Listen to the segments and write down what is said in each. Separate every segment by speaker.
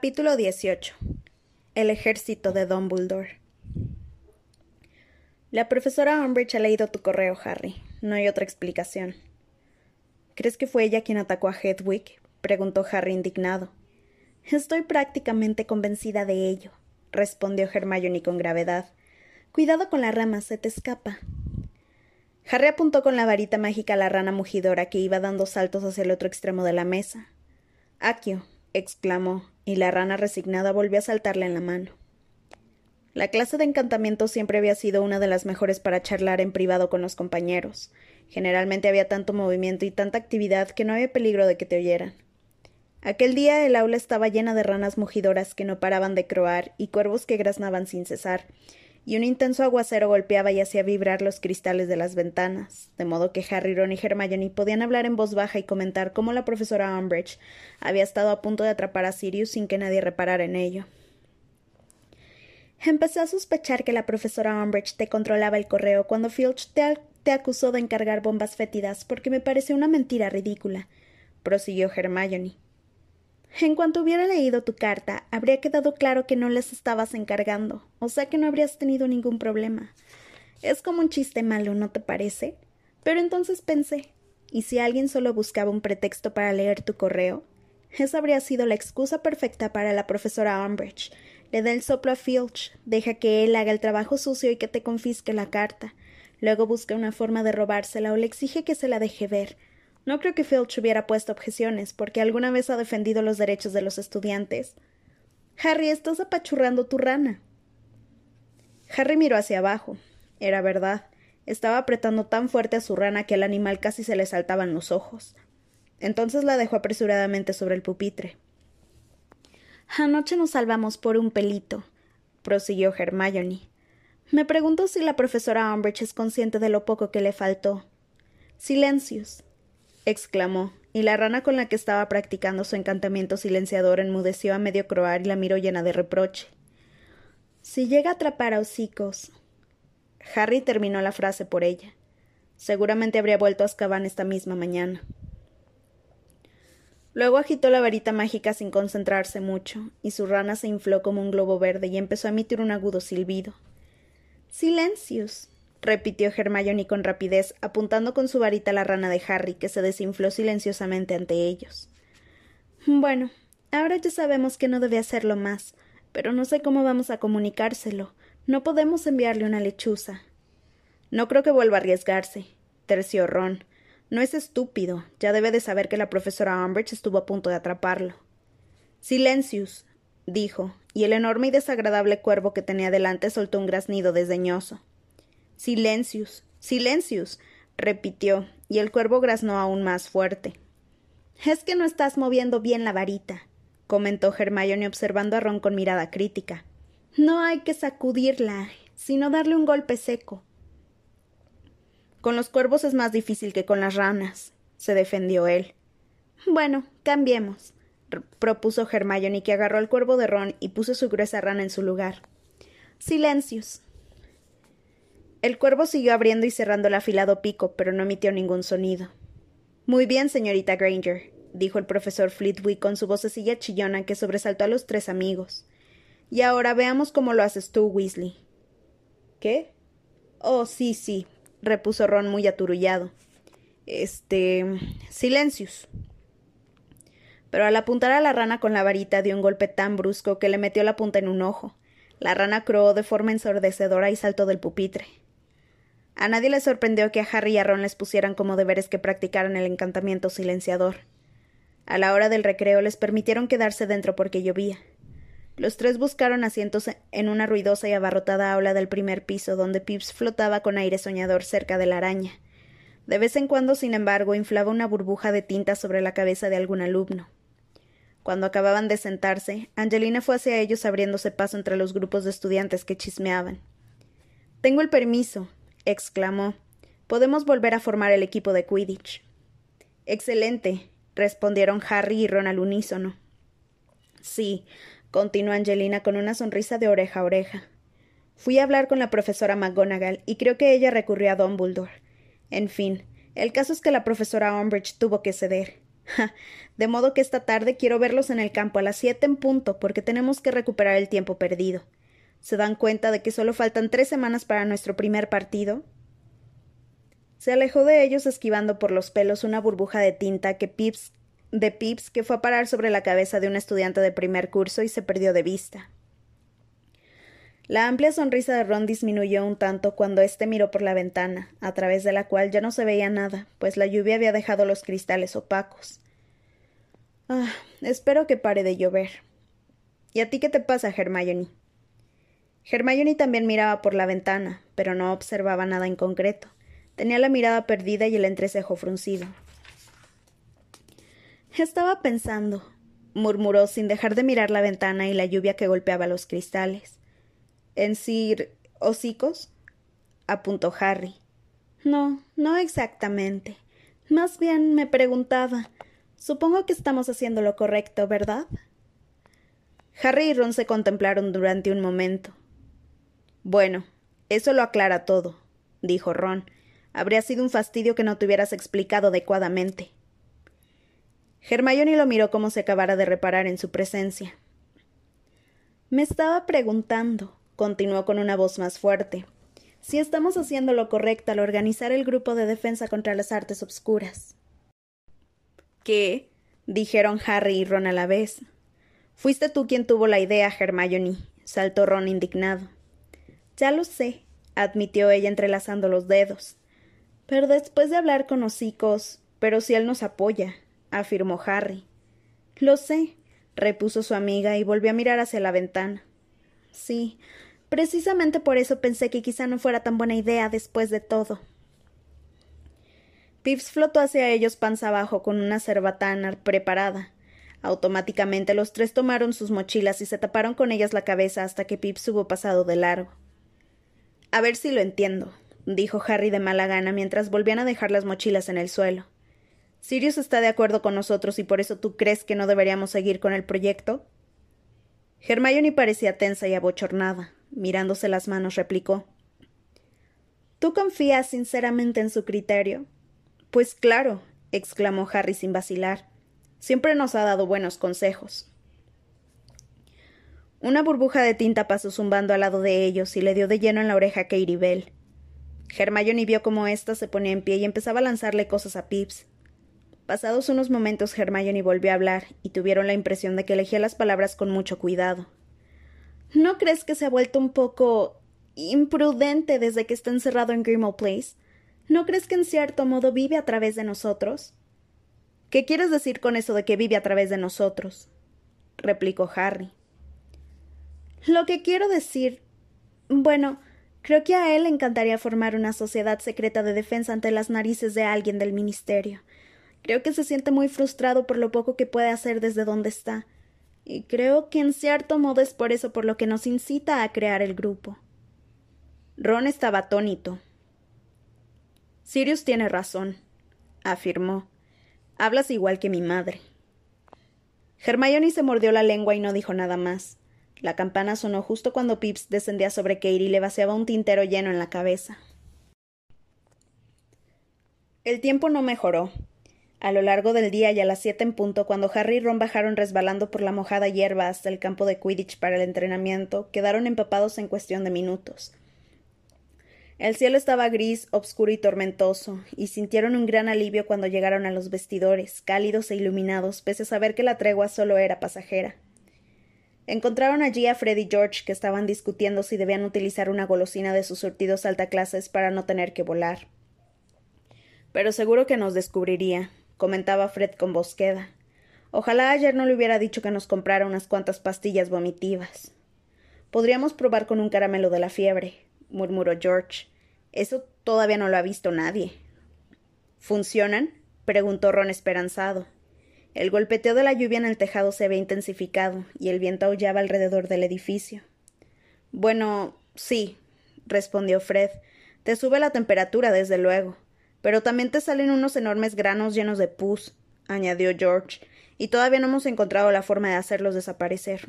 Speaker 1: Capítulo 18 El ejército de Dumbledore La profesora Umbridge ha leído tu correo, Harry. No hay otra explicación. ¿Crees que fue ella quien atacó a Hedwig? preguntó Harry indignado. Estoy prácticamente convencida de ello, respondió Hermione con gravedad. Cuidado con la rama, se te escapa. Harry apuntó con la varita mágica a la rana mugidora que iba dando saltos hacia el otro extremo de la mesa. Akio, exclamó, y la rana resignada volvió a saltarle en la mano. La clase de encantamiento siempre había sido una de las mejores para charlar en privado con los compañeros. Generalmente había tanto movimiento y tanta actividad que no había peligro de que te oyeran. Aquel día el aula estaba llena de ranas mugidoras que no paraban de croar y cuervos que graznaban sin cesar, y un intenso aguacero golpeaba y hacía vibrar los cristales de las ventanas, de modo que Harry, Ron y Hermione podían hablar en voz baja y comentar cómo la profesora Umbridge había estado a punto de atrapar a Sirius sin que nadie reparara en ello. Empecé a sospechar que la profesora Umbridge te controlaba el correo cuando Filch te, te acusó de encargar bombas fétidas porque me pareció una mentira ridícula, prosiguió Hermione. En cuanto hubiera leído tu carta, habría quedado claro que no les estabas encargando, o sea que no habrías tenido ningún problema. Es como un chiste malo, ¿no te parece? Pero entonces pensé, ¿y si alguien solo buscaba un pretexto para leer tu correo? Esa habría sido la excusa perfecta para la profesora Umbridge. Le da el soplo a Filch, deja que él haga el trabajo sucio y que te confisque la carta. Luego busca una forma de robársela o le exige que se la deje ver. No creo que Filch hubiera puesto objeciones, porque alguna vez ha defendido los derechos de los estudiantes. Harry, estás apachurrando tu rana. Harry miró hacia abajo. Era verdad. Estaba apretando tan fuerte a su rana que al animal casi se le saltaban los ojos. Entonces la dejó apresuradamente sobre el pupitre. Anoche nos salvamos por un pelito, prosiguió Hermione. Me pregunto si la profesora Umbridge es consciente de lo poco que le faltó. Silencios exclamó, y la rana con la que estaba practicando su encantamiento silenciador enmudeció a medio croar y la miró llena de reproche. Si llega a atrapar a hocicos. Harry terminó la frase por ella. Seguramente habría vuelto a Azkaban esta misma mañana. Luego agitó la varita mágica sin concentrarse mucho, y su rana se infló como un globo verde y empezó a emitir un agudo silbido. Silencios repitió Hermione con rapidez, apuntando con su varita la rana de Harry, que se desinfló silenciosamente ante ellos. Bueno, ahora ya sabemos que no debe hacerlo más, pero no sé cómo vamos a comunicárselo. No podemos enviarle una lechuza. No creo que vuelva a arriesgarse, terció Ron. No es estúpido. Ya debe de saber que la profesora Umbridge estuvo a punto de atraparlo. Silencius, dijo, y el enorme y desagradable cuervo que tenía delante soltó un graznido desdeñoso. Silencius, silencius, repitió, y el cuervo graznó aún más fuerte. Es que no estás moviendo bien la varita, comentó Hermione observando a Ron con mirada crítica. No hay que sacudirla, sino darle un golpe seco. Con los cuervos es más difícil que con las ranas, se defendió él. Bueno, cambiemos, propuso Hermione, que agarró al cuervo de Ron y puso su gruesa rana en su lugar. Silencius, el cuervo siguió abriendo y cerrando el afilado pico, pero no emitió ningún sonido. Muy bien, señorita Granger, dijo el profesor Flitwick con su vocecilla chillona que sobresaltó a los tres amigos. Y ahora veamos cómo lo haces tú, Weasley. ¿Qué? Oh, sí, sí, repuso Ron muy aturullado. Este. Silencius. Pero al apuntar a la rana con la varita dio un golpe tan brusco que le metió la punta en un ojo. La rana croó de forma ensordecedora y saltó del pupitre. A nadie le sorprendió que a Harry y a Ron les pusieran como deberes que practicaran el encantamiento silenciador. A la hora del recreo les permitieron quedarse dentro porque llovía. Los tres buscaron asientos en una ruidosa y abarrotada aula del primer piso, donde Pips flotaba con aire soñador cerca de la araña. De vez en cuando, sin embargo, inflaba una burbuja de tinta sobre la cabeza de algún alumno. Cuando acababan de sentarse, Angelina fue hacia ellos abriéndose paso entre los grupos de estudiantes que chismeaban. Tengo el permiso, exclamó. Podemos volver a formar el equipo de Quidditch. Excelente, respondieron Harry y Ron al unísono. Sí, continuó Angelina con una sonrisa de oreja a oreja. Fui a hablar con la profesora McGonagall y creo que ella recurrió a Dumbledore. En fin, el caso es que la profesora Umbridge tuvo que ceder. de modo que esta tarde quiero verlos en el campo a las siete en punto, porque tenemos que recuperar el tiempo perdido. ¿Se dan cuenta de que solo faltan tres semanas para nuestro primer partido? Se alejó de ellos esquivando por los pelos una burbuja de tinta que Pips de Pips que fue a parar sobre la cabeza de un estudiante de primer curso y se perdió de vista. La amplia sonrisa de Ron disminuyó un tanto cuando éste miró por la ventana, a través de la cual ya no se veía nada, pues la lluvia había dejado los cristales opacos. Ah, espero que pare de llover. ¿Y a ti qué te pasa, Hermione? Hermione también miraba por la ventana, pero no observaba nada en concreto. Tenía la mirada perdida y el entrecejo fruncido. Estaba pensando, murmuró sin dejar de mirar la ventana y la lluvia que golpeaba los cristales. ¿En Sir hocicos? apuntó Harry. No, no exactamente. Más bien me preguntaba. Supongo que estamos haciendo lo correcto, ¿verdad? Harry y Ron se contemplaron durante un momento. Bueno, eso lo aclara todo, dijo Ron. Habría sido un fastidio que no te hubieras explicado adecuadamente. Hermione lo miró como si acabara de reparar en su presencia. Me estaba preguntando, continuó con una voz más fuerte, si estamos haciendo lo correcto al organizar el grupo de defensa contra las artes obscuras. ¿Qué? dijeron Harry y Ron a la vez. Fuiste tú quien tuvo la idea, Hermione, saltó Ron indignado. Ya lo sé, admitió ella entrelazando los dedos. Pero después de hablar con hocicos, pero si él nos apoya, afirmó Harry. Lo sé, repuso su amiga y volvió a mirar hacia la ventana. Sí, Precisamente por eso pensé que quizá no fuera tan buena idea después de todo. Pips flotó hacia ellos panza abajo con una cerbatana preparada. Automáticamente los tres tomaron sus mochilas y se taparon con ellas la cabeza hasta que Pips hubo pasado de largo. A ver si lo entiendo, dijo Harry de mala gana mientras volvían a dejar las mochilas en el suelo. ¿Sirius está de acuerdo con nosotros y por eso tú crees que no deberíamos seguir con el proyecto? Hermione parecía tensa y abochornada mirándose las manos, replicó. ¿Tú confías sinceramente en su criterio? Pues claro, exclamó Harry sin vacilar. Siempre nos ha dado buenos consejos. Una burbuja de tinta pasó zumbando al lado de ellos y le dio de lleno en la oreja a Katie Bell. Hermione vio cómo ésta se ponía en pie y empezaba a lanzarle cosas a Pips. Pasados unos momentos Hermione volvió a hablar y tuvieron la impresión de que elegía las palabras con mucho cuidado. ¿No crees que se ha vuelto un poco imprudente desde que está encerrado en Grimmauld Place? ¿No crees que en cierto modo vive a través de nosotros? ¿Qué quieres decir con eso de que vive a través de nosotros? replicó Harry. Lo que quiero decir. Bueno, creo que a él le encantaría formar una sociedad secreta de defensa ante las narices de alguien del ministerio. Creo que se siente muy frustrado por lo poco que puede hacer desde donde está y creo que en cierto modo es por eso por lo que nos incita a crear el grupo. Ron estaba atónito. Sirius tiene razón, afirmó. Hablas igual que mi madre. Hermione se mordió la lengua y no dijo nada más. La campana sonó justo cuando Pips descendía sobre Katie y le vaciaba un tintero lleno en la cabeza. El tiempo no mejoró. A lo largo del día y a las siete en punto, cuando Harry y Ron bajaron resbalando por la mojada hierba hasta el campo de Quidditch para el entrenamiento, quedaron empapados en cuestión de minutos. El cielo estaba gris, obscuro y tormentoso, y sintieron un gran alivio cuando llegaron a los vestidores, cálidos e iluminados, pese a saber que la tregua solo era pasajera. Encontraron allí a Fred y George, que estaban discutiendo si debían utilizar una golosina de sus surtidos alta-clases para no tener que volar. Pero seguro que nos descubriría, comentaba Fred con bosqueda. Ojalá ayer no le hubiera dicho que nos comprara unas cuantas pastillas vomitivas. Podríamos probar con un caramelo de la fiebre, murmuró George. Eso todavía no lo ha visto nadie. ¿Funcionan? preguntó Ron esperanzado. El golpeteo de la lluvia en el tejado se había intensificado y el viento aullaba alrededor del edificio. Bueno, sí, respondió Fred. Te sube la temperatura, desde luego. Pero también te salen unos enormes granos llenos de pus, añadió George, y todavía no hemos encontrado la forma de hacerlos desaparecer.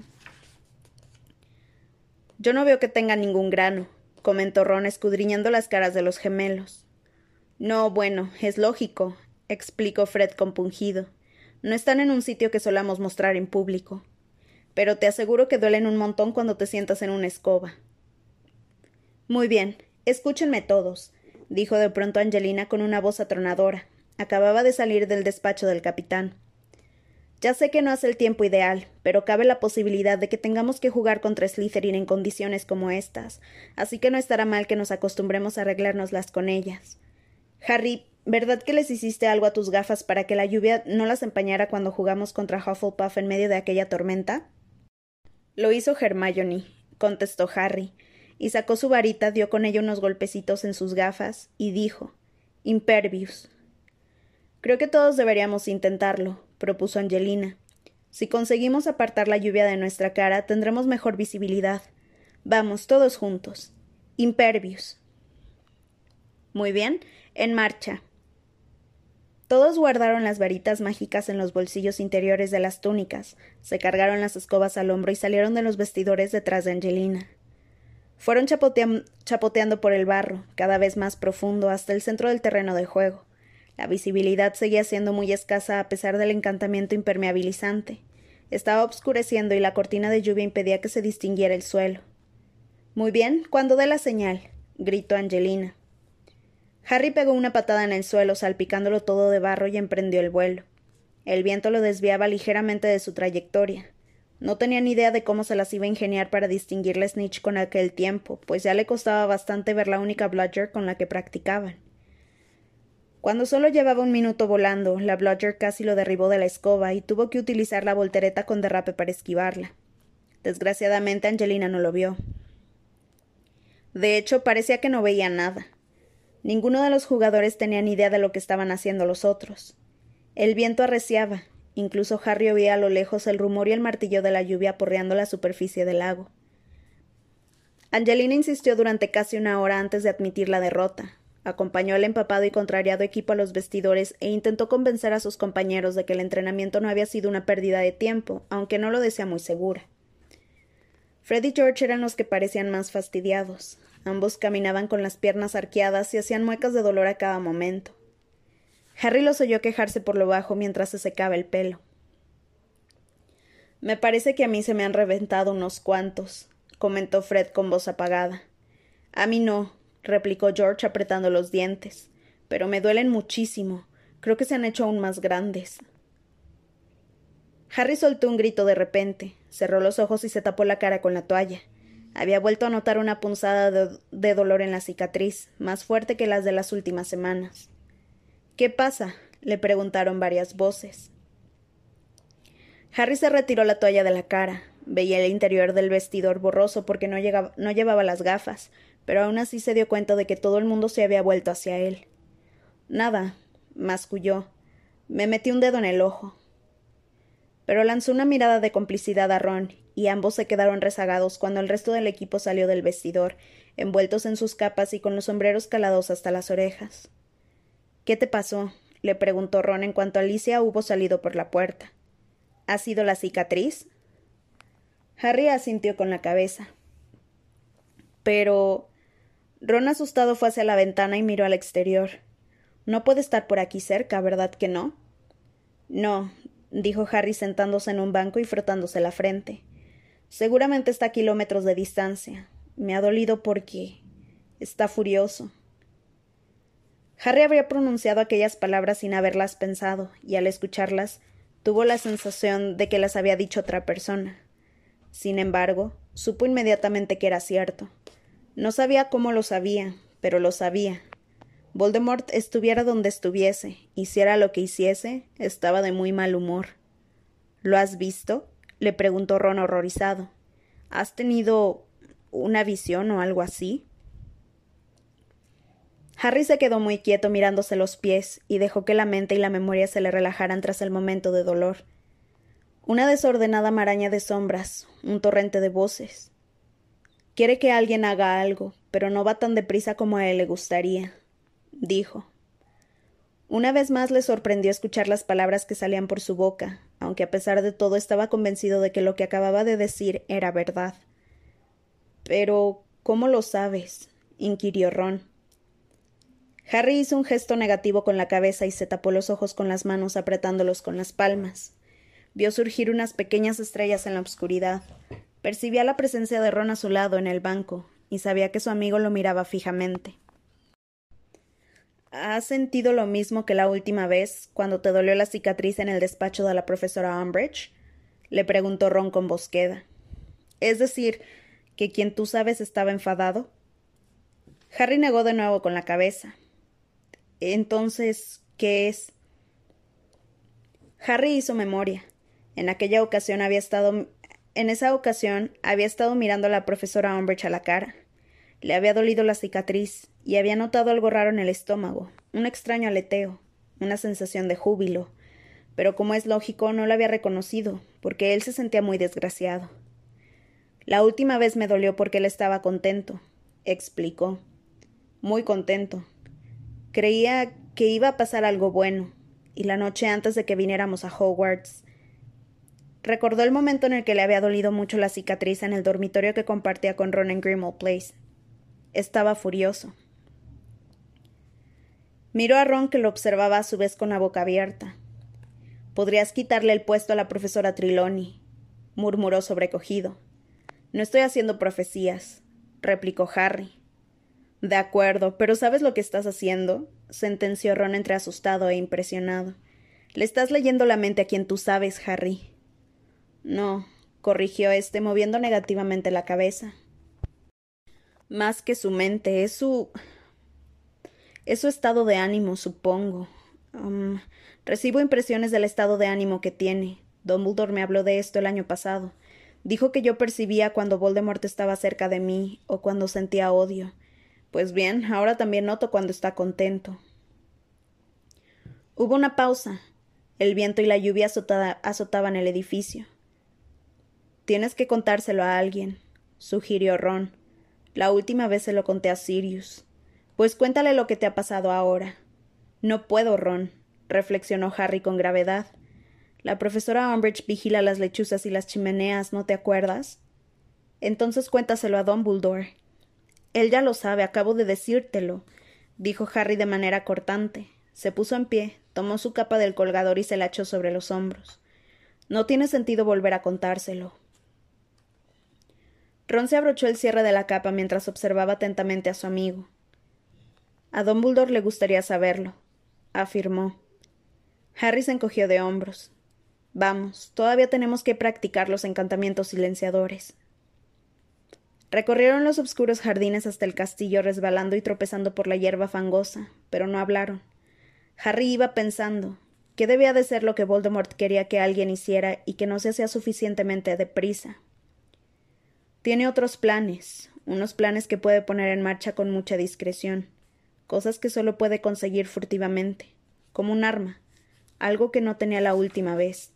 Speaker 1: Yo no veo que tenga ningún grano, comentó Ron escudriñando las caras de los gemelos. No, bueno, es lógico, explicó Fred compungido. No están en un sitio que solamos mostrar en público. Pero te aseguro que duelen un montón cuando te sientas en una escoba. Muy bien, escúchenme todos, dijo de pronto Angelina con una voz atronadora. Acababa de salir del despacho del capitán. Ya sé que no es el tiempo ideal, pero cabe la posibilidad de que tengamos que jugar contra Slytherin en condiciones como estas, así que no estará mal que nos acostumbremos a arreglárnoslas con ellas. Harry, ¿verdad que les hiciste algo a tus gafas para que la lluvia no las empañara cuando jugamos contra Hufflepuff en medio de aquella tormenta? Lo hizo Hermione, contestó Harry, y sacó su varita, dio con ella unos golpecitos en sus gafas, y dijo Impervius. Creo que todos deberíamos intentarlo, propuso Angelina. Si conseguimos apartar la lluvia de nuestra cara, tendremos mejor visibilidad. Vamos, todos juntos. Impervius. Muy bien, en marcha. Todos guardaron las varitas mágicas en los bolsillos interiores de las túnicas, se cargaron las escobas al hombro y salieron de los vestidores detrás de Angelina. Fueron chapoteando por el barro, cada vez más profundo, hasta el centro del terreno de juego. La visibilidad seguía siendo muy escasa a pesar del encantamiento impermeabilizante. Estaba obscureciendo y la cortina de lluvia impedía que se distinguiera el suelo. Muy bien, cuando dé la señal, gritó Angelina. Harry pegó una patada en el suelo, salpicándolo todo de barro y emprendió el vuelo. El viento lo desviaba ligeramente de su trayectoria. No tenía ni idea de cómo se las iba a ingeniar para distinguirle Snitch con aquel tiempo, pues ya le costaba bastante ver la única bludger con la que practicaban. Cuando solo llevaba un minuto volando, la Bludger casi lo derribó de la escoba y tuvo que utilizar la voltereta con derrape para esquivarla. Desgraciadamente Angelina no lo vio. De hecho, parecía que no veía nada. Ninguno de los jugadores tenía ni idea de lo que estaban haciendo los otros. El viento arreciaba, incluso Harry oía a lo lejos el rumor y el martillo de la lluvia porreando la superficie del lago. Angelina insistió durante casi una hora antes de admitir la derrota, Acompañó al empapado y contrariado equipo a los vestidores e intentó convencer a sus compañeros de que el entrenamiento no había sido una pérdida de tiempo, aunque no lo decía muy segura. Fred y George eran los que parecían más fastidiados. Ambos caminaban con las piernas arqueadas y hacían muecas de dolor a cada momento. Harry los oyó quejarse por lo bajo mientras se secaba el pelo. Me parece que a mí se me han reventado unos cuantos, comentó Fred con voz apagada. A mí no, replicó George apretando los dientes. Pero me duelen muchísimo. Creo que se han hecho aún más grandes. Harry soltó un grito de repente, cerró los ojos y se tapó la cara con la toalla. Había vuelto a notar una punzada de, dolor en la cicatriz, más fuerte que las de las últimas semanas. ¿Qué pasa? le preguntaron varias voces. Harry se retiró la toalla de la cara. Veía el interior del vestidor borroso porque no, no llevaba las gafas, pero aún así se dio cuenta de que todo el mundo se había vuelto hacia él. Nada, masculló. Me metí un dedo en el ojo. Pero lanzó una mirada de complicidad a Ron, y ambos se quedaron rezagados cuando el resto del equipo salió del vestidor, envueltos en sus capas y con los sombreros calados hasta las orejas. ¿Qué te pasó? le preguntó Ron en cuanto Alicia hubo salido por la puerta. ¿Ha sido la cicatriz? Harry asintió con la cabeza. Pero. Ron asustado fue hacia la ventana y miró al exterior. No puede estar por aquí cerca, ¿verdad que no? No, dijo Harry sentándose en un banco y frotándose la frente. Seguramente está a kilómetros de distancia. Me ha dolido porque. está furioso. Harry habría pronunciado aquellas palabras sin haberlas pensado, y al escucharlas tuvo la sensación de que las había dicho otra persona. Sin embargo, supo inmediatamente que era cierto. No sabía cómo lo sabía, pero lo sabía. Voldemort estuviera donde estuviese, hiciera lo que hiciese, estaba de muy mal humor. ¿Lo has visto? Le preguntó Ron horrorizado. ¿Has tenido una visión o algo así? Harry se quedó muy quieto mirándose los pies y dejó que la mente y la memoria se le relajaran tras el momento de dolor. Una desordenada maraña de sombras, un torrente de voces, Quiere que alguien haga algo, pero no va tan deprisa como a él le gustaría, dijo. Una vez más le sorprendió escuchar las palabras que salían por su boca, aunque a pesar de todo estaba convencido de que lo que acababa de decir era verdad. Pero. ¿cómo lo sabes? inquirió Ron. Harry hizo un gesto negativo con la cabeza y se tapó los ojos con las manos apretándolos con las palmas. Vio surgir unas pequeñas estrellas en la oscuridad. Percibía la presencia de Ron a su lado en el banco, y sabía que su amigo lo miraba fijamente. ¿Has sentido lo mismo que la última vez, cuando te dolió la cicatriz en el despacho de la profesora Umbridge? le preguntó Ron con bosqueda. Es decir, que quien tú sabes estaba enfadado. Harry negó de nuevo con la cabeza. Entonces, ¿qué es? Harry hizo memoria. En aquella ocasión había estado en esa ocasión había estado mirando a la profesora Umbridge a la cara. Le había dolido la cicatriz y había notado algo raro en el estómago, un extraño aleteo, una sensación de júbilo. Pero como es lógico, no lo había reconocido, porque él se sentía muy desgraciado. La última vez me dolió porque él estaba contento, explicó. Muy contento. Creía que iba a pasar algo bueno, y la noche antes de que viniéramos a Hogwarts. Recordó el momento en el que le había dolido mucho la cicatriz en el dormitorio que compartía con Ron en Grimmauld Place. Estaba furioso. Miró a Ron que lo observaba a su vez con la boca abierta. Podrías quitarle el puesto a la profesora Triloni, murmuró sobrecogido. No estoy haciendo profecías, replicó Harry. De acuerdo, pero ¿sabes lo que estás haciendo? sentenció Ron entre asustado e impresionado. Le estás leyendo la mente a quien tú sabes, Harry. No, corrigió éste, moviendo negativamente la cabeza. Más que su mente, es su. es su estado de ánimo, supongo. Um, recibo impresiones del estado de ánimo que tiene. Dumbledore me habló de esto el año pasado. Dijo que yo percibía cuando Voldemort estaba cerca de mí o cuando sentía odio. Pues bien, ahora también noto cuando está contento. Hubo una pausa. El viento y la lluvia azotaban el edificio. Tienes que contárselo a alguien, sugirió Ron. La última vez se lo conté a Sirius. Pues cuéntale lo que te ha pasado ahora. No puedo, Ron, reflexionó Harry con gravedad. La profesora Umbridge vigila las lechuzas y las chimeneas, ¿no te acuerdas? Entonces cuéntaselo a Dumbledore. Él ya lo sabe, acabo de decírtelo, dijo Harry de manera cortante. Se puso en pie, tomó su capa del colgador y se la echó sobre los hombros. No tiene sentido volver a contárselo. Ron se abrochó el cierre de la capa mientras observaba atentamente a su amigo. A Dumbledore le gustaría saberlo, afirmó. Harry se encogió de hombros. Vamos, todavía tenemos que practicar los encantamientos silenciadores. Recorrieron los oscuros jardines hasta el castillo resbalando y tropezando por la hierba fangosa, pero no hablaron. Harry iba pensando qué debía de ser lo que Voldemort quería que alguien hiciera y que no se hacía suficientemente deprisa. Tiene otros planes, unos planes que puede poner en marcha con mucha discreción, cosas que solo puede conseguir furtivamente, como un arma, algo que no tenía la última vez.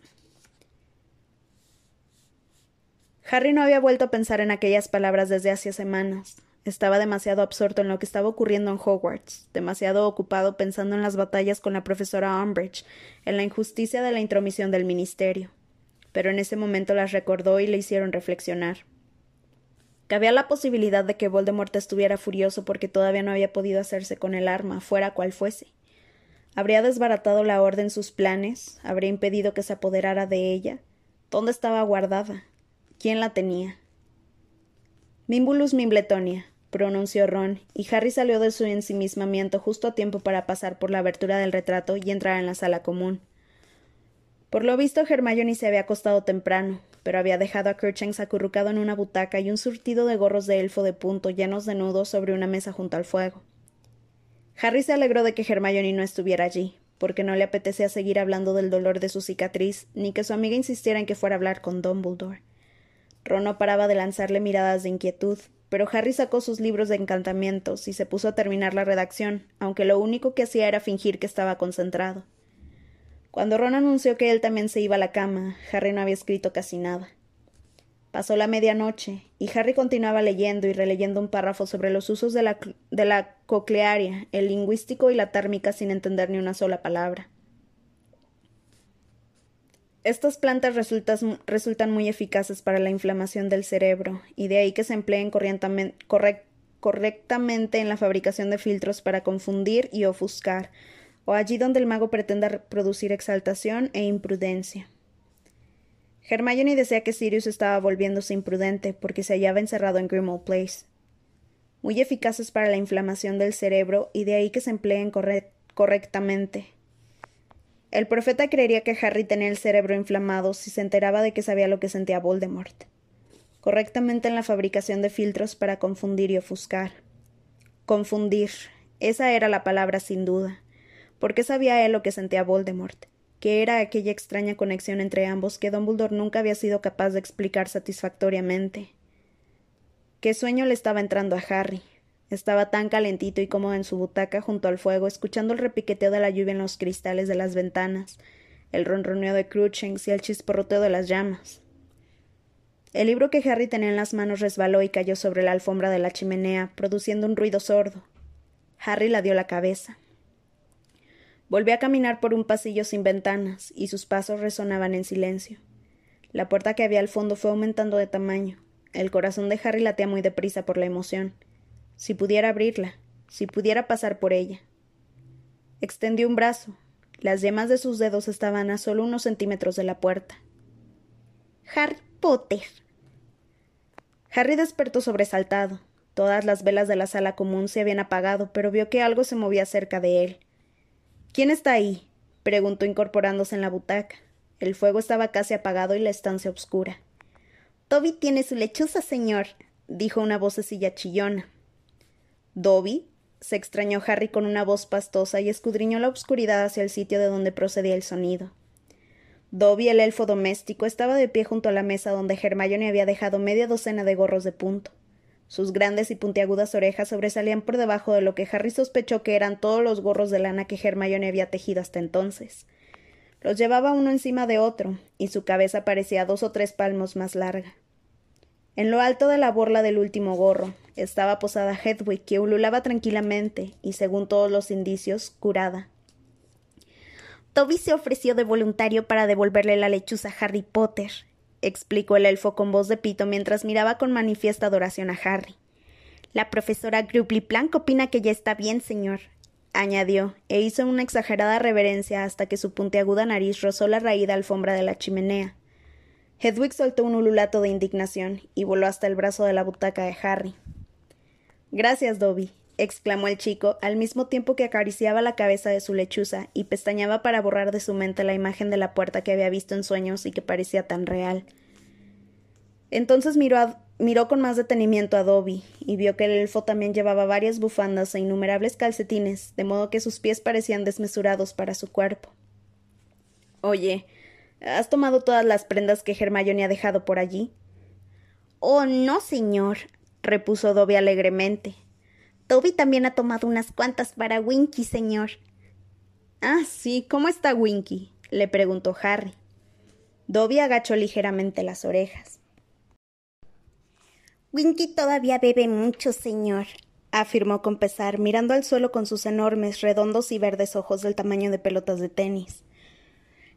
Speaker 1: Harry no había vuelto a pensar en aquellas palabras desde hacía semanas. Estaba demasiado absorto en lo que estaba ocurriendo en Hogwarts, demasiado ocupado pensando en las batallas con la profesora Umbridge, en la injusticia de la intromisión del ministerio. Pero en ese momento las recordó y le hicieron reflexionar. Cabía la posibilidad de que Voldemort estuviera furioso porque todavía no había podido hacerse con el arma, fuera cual fuese. ¿Habría desbaratado la orden sus planes? ¿Habría impedido que se apoderara de ella? ¿Dónde estaba guardada? ¿Quién la tenía? Mimbulus Mimbletonia, pronunció Ron, y Harry salió de su ensimismamiento justo a tiempo para pasar por la abertura del retrato y entrar en la sala común. Por lo visto, Hermione se había acostado temprano, pero había dejado a Cruikshanks acurrucado en una butaca y un surtido de gorros de elfo de punto llenos de nudos sobre una mesa junto al fuego. Harry se alegró de que Hermione no estuviera allí, porque no le apetecía seguir hablando del dolor de su cicatriz, ni que su amiga insistiera en que fuera a hablar con Dumbledore. Ron no paraba de lanzarle miradas de inquietud, pero Harry sacó sus libros de encantamientos y se puso a terminar la redacción, aunque lo único que hacía era fingir que estaba concentrado. Cuando Ron anunció que él también se iba a la cama, Harry no había escrito casi nada. Pasó la medianoche, y Harry continuaba leyendo y releyendo un párrafo sobre los usos de la, de la coclearia, el lingüístico y la térmica sin entender ni una sola palabra. Estas plantas resultan muy eficaces para la inflamación del cerebro, y de ahí que se empleen correctamente en la fabricación de filtros para confundir y ofuscar, o allí donde el mago pretenda producir exaltación e imprudencia. Hermione decía que Sirius estaba volviéndose imprudente porque se hallaba encerrado en Grimmauld Place. Muy eficaces para la inflamación del cerebro y de ahí que se empleen correctamente. El profeta creería que Harry tenía el cerebro inflamado si se enteraba de que sabía lo que sentía Voldemort. Correctamente en la fabricación de filtros para confundir y ofuscar. Confundir. Esa era la palabra sin duda. ¿Por qué sabía él lo que sentía Voldemort? que era aquella extraña conexión entre ambos que Dumbledore nunca había sido capaz de explicar satisfactoriamente. Qué sueño le estaba entrando a Harry. Estaba tan calentito y cómodo en su butaca junto al fuego, escuchando el repiqueteo de la lluvia en los cristales de las ventanas, el ronroneo de Cruchens y el chisporroteo de las llamas. El libro que Harry tenía en las manos resbaló y cayó sobre la alfombra de la chimenea, produciendo un ruido sordo. Harry la dio la cabeza. Volvió a caminar por un pasillo sin ventanas, y sus pasos resonaban en silencio. La puerta que había al fondo fue aumentando de tamaño. El corazón de Harry latía muy deprisa por la emoción. Si pudiera abrirla, si pudiera pasar por ella. Extendió un brazo. Las yemas de sus dedos estaban a solo unos centímetros de la puerta. Harry Potter. Harry despertó sobresaltado. Todas las velas de la sala común se habían apagado, pero vio que algo se movía cerca de él. ¿Quién está ahí? preguntó incorporándose en la butaca. El fuego estaba casi apagado y la estancia oscura. Toby tiene su lechuza, señor, dijo una vocecilla chillona. ¿Dobby? se extrañó Harry con una voz pastosa y escudriñó la oscuridad hacia el sitio de donde procedía el sonido. Dobby, el elfo doméstico, estaba de pie junto a la mesa donde Hermione había dejado media docena de gorros de punto. Sus grandes y puntiagudas orejas sobresalían por debajo de lo que Harry sospechó que eran todos los gorros de lana que Hermione había tejido hasta entonces. Los llevaba uno encima de otro, y su cabeza parecía dos o tres palmos más larga. En lo alto de la borla del último gorro estaba posada Hedwig, que ululaba tranquilamente y, según todos los indicios, curada. Toby se ofreció de voluntario para devolverle la lechuza a Harry Potter, explicó el elfo con voz de pito mientras miraba con manifiesta adoración a Harry. La profesora Grubly Plank opina que ya está bien, señor, añadió, e hizo una exagerada reverencia hasta que su puntiaguda nariz rozó la raída alfombra de la chimenea. Hedwig soltó un ululato de indignación y voló hasta el brazo de la butaca de Harry. Gracias, Dobby, exclamó el chico, al mismo tiempo que acariciaba la cabeza de su lechuza y pestañaba para borrar de su mente la imagen de la puerta que había visto en sueños y que parecía tan real. Entonces miró, miró con más detenimiento a Dobby y vio que el elfo también llevaba varias bufandas e innumerables calcetines, de modo que sus pies parecían desmesurados para su cuerpo. Oye, ¿has tomado todas las prendas que Hermione ha dejado por allí? Oh, no, señor, repuso Dobby alegremente. Toby también ha tomado unas cuantas para Winky, señor. Ah, sí, ¿cómo está Winky? le preguntó Harry. Dobby agachó ligeramente las orejas. Winky todavía bebe mucho, señor, afirmó con pesar, mirando al suelo con sus enormes, redondos y verdes ojos del tamaño de pelotas de tenis.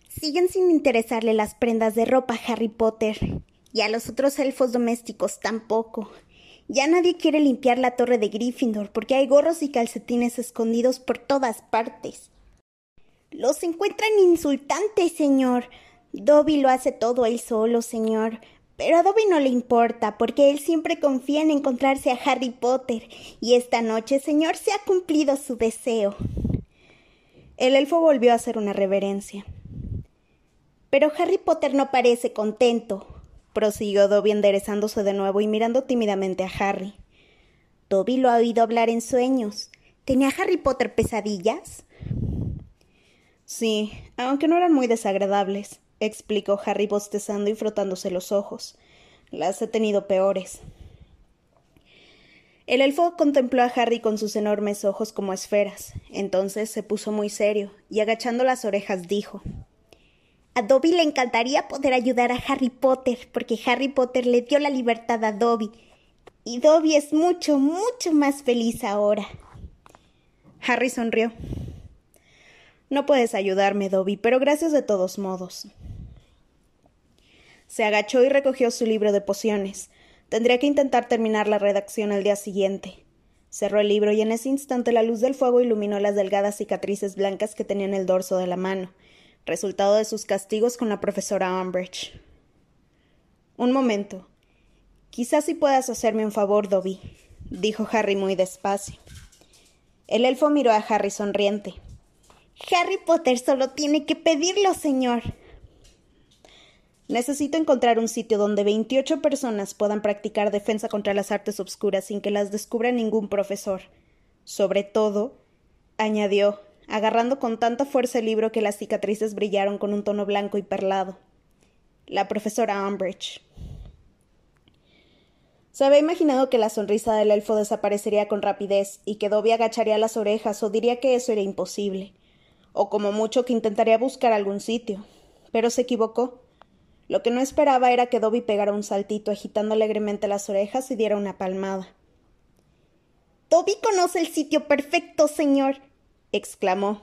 Speaker 1: Siguen sin interesarle las prendas de ropa, Harry Potter, y a los otros elfos domésticos tampoco. Ya nadie quiere limpiar la torre de Gryffindor porque hay gorros y calcetines escondidos por todas partes. Los encuentran insultantes, señor. Dobby lo hace todo él solo, señor. Pero a Dobby no le importa, porque él siempre confía en encontrarse a Harry Potter, y esta noche, señor, se ha cumplido su deseo. El elfo volvió a hacer una reverencia. Pero Harry Potter no parece contento prosiguió Dobby enderezándose de nuevo y mirando tímidamente a Harry. Dobby lo ha oído hablar en sueños. ¿Tenía Harry Potter pesadillas? Sí, aunque no eran muy desagradables, explicó Harry bostezando y frotándose los ojos. Las he tenido peores. El elfo contempló a Harry con sus enormes ojos como esferas. Entonces se puso muy serio y agachando las orejas dijo a Dobby le encantaría poder ayudar a Harry Potter, porque Harry Potter le dio la libertad a Dobby. Y Dobby es mucho, mucho más feliz ahora. Harry sonrió. No puedes ayudarme, Dobby, pero gracias de todos modos. Se agachó y recogió su libro de pociones. Tendría que intentar terminar la redacción al día siguiente. Cerró el libro y en ese instante la luz del fuego iluminó las delgadas cicatrices blancas que tenía en el dorso de la mano, resultado de sus castigos con la profesora Umbridge. Un momento. Quizás si puedas hacerme un favor, Dobby, dijo Harry muy despacio. El elfo miró a Harry sonriente. Harry Potter solo tiene que pedirlo, señor. Necesito encontrar un sitio donde veintiocho personas puedan practicar defensa contra las artes obscuras sin que las descubra ningún profesor. Sobre todo, añadió, agarrando con tanta fuerza el libro que las cicatrices brillaron con un tono blanco y perlado. La profesora Umbridge. Se había imaginado que la sonrisa del elfo desaparecería con rapidez y que Dobby agacharía las orejas o diría que eso era imposible, o como mucho que intentaría buscar algún sitio. Pero se equivocó. Lo que no esperaba era que Dobby pegara un saltito agitando alegremente las orejas y diera una palmada. Dobby conoce el sitio perfecto, señor, exclamó.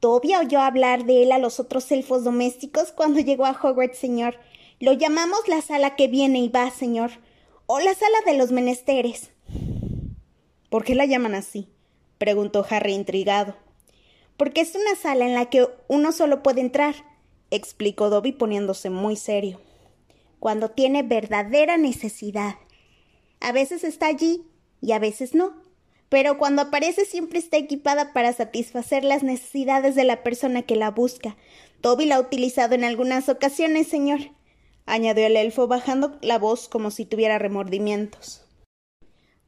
Speaker 1: Dobby oyó hablar de él a los otros elfos domésticos cuando llegó a Hogwarts, señor. Lo llamamos la sala que viene y va, señor. O la sala de los menesteres. ¿Por qué la llaman así? preguntó Harry intrigado. Porque es una sala en la que uno solo puede entrar explicó Dobby poniéndose muy serio. Cuando tiene verdadera necesidad. A veces está allí y a veces no. Pero cuando aparece siempre está equipada para satisfacer las necesidades de la persona que la busca. Dobby la ha utilizado en algunas ocasiones, señor, añadió el elfo bajando la voz como si tuviera remordimientos.